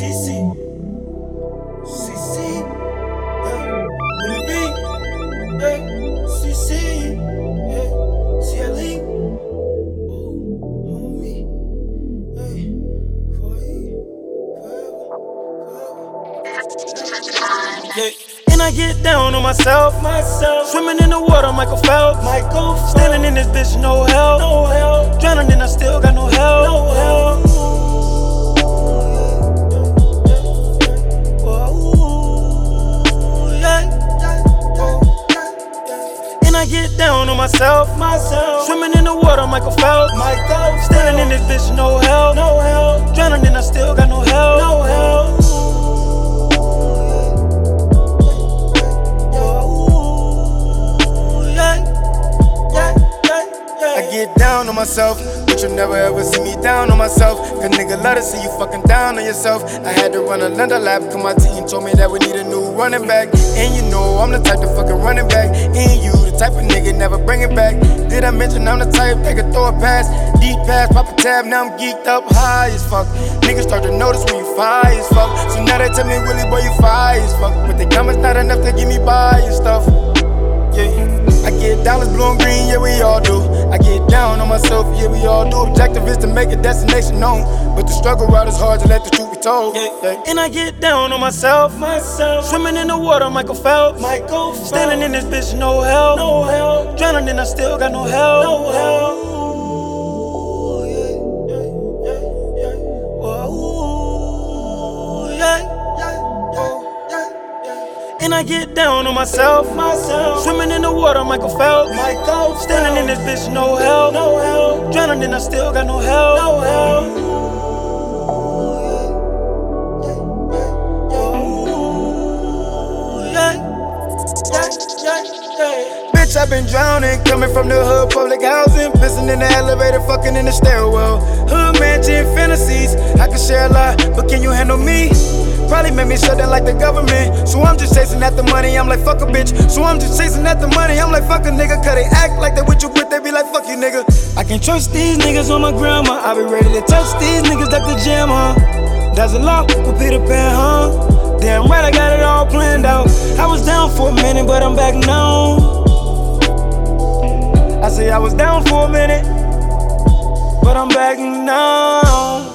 CC. CC. Hey, WilliieB? Hey, CC. Hey, CLE. And I get down on myself, myself. Swimming in the water, Michael Phelps. Michael Phelps. Standing in this bitch, no help. No help. Drowning and I still got. Myself, myself. Swimming in the water, Michael Phelps. Michael Standing in this bitch, no help, no help. Drowning and I still got no help, no help. I get down on myself, but you'll never ever see me down on myself. Cause nigga love to see you fucking down on yourself. I had to run a London lap, cause my team told me that we need a new running back. And you know I'm the type to fucking running back. And you type of nigga never bring it back. Did I mention I'm the type that can throw a pass? Deep pass, pop a tab, now I'm geeked up high as fuck. Niggas start to notice when you fire as fuck. So now they tell me, Willie, boy, you fire as fuck. But the comments not enough to get me by and stuff. Yeah. I get dollars, blue and green, yeah, we all do. I get down on myself, yeah, we all do. Objective is to make a destination known. But the struggle route is hard to let the truth be told. Yeah, yeah. And I get down on myself, myself. Swimming in the water, Michael Phelps. Michael Phelps. Standing in this bitch, no help, no help. Drowning and I still got no help, no help. And I get down on myself, myself. Swimming in the water, Michael Phelps. Michael Standing in this bitch, no help, no help. Drowning and I still got no help, no help. Bitch, I've been drowning, coming from the hood, public housing. Make me shut down like the government. So I'm just chasing at the money, I'm like, fuck a bitch. So I'm just chasing at the money, I'm like, fuck a nigga. Cause they act like they with you, but they be like, fuck you, nigga. I can trust these niggas on my grandma. I be ready to touch these niggas at the gym, huh? That's a lot with Peter Pan, huh? Damn right, I got it all planned out. I was down for a minute, but I'm back now. I say I was down for a minute, but I'm back now.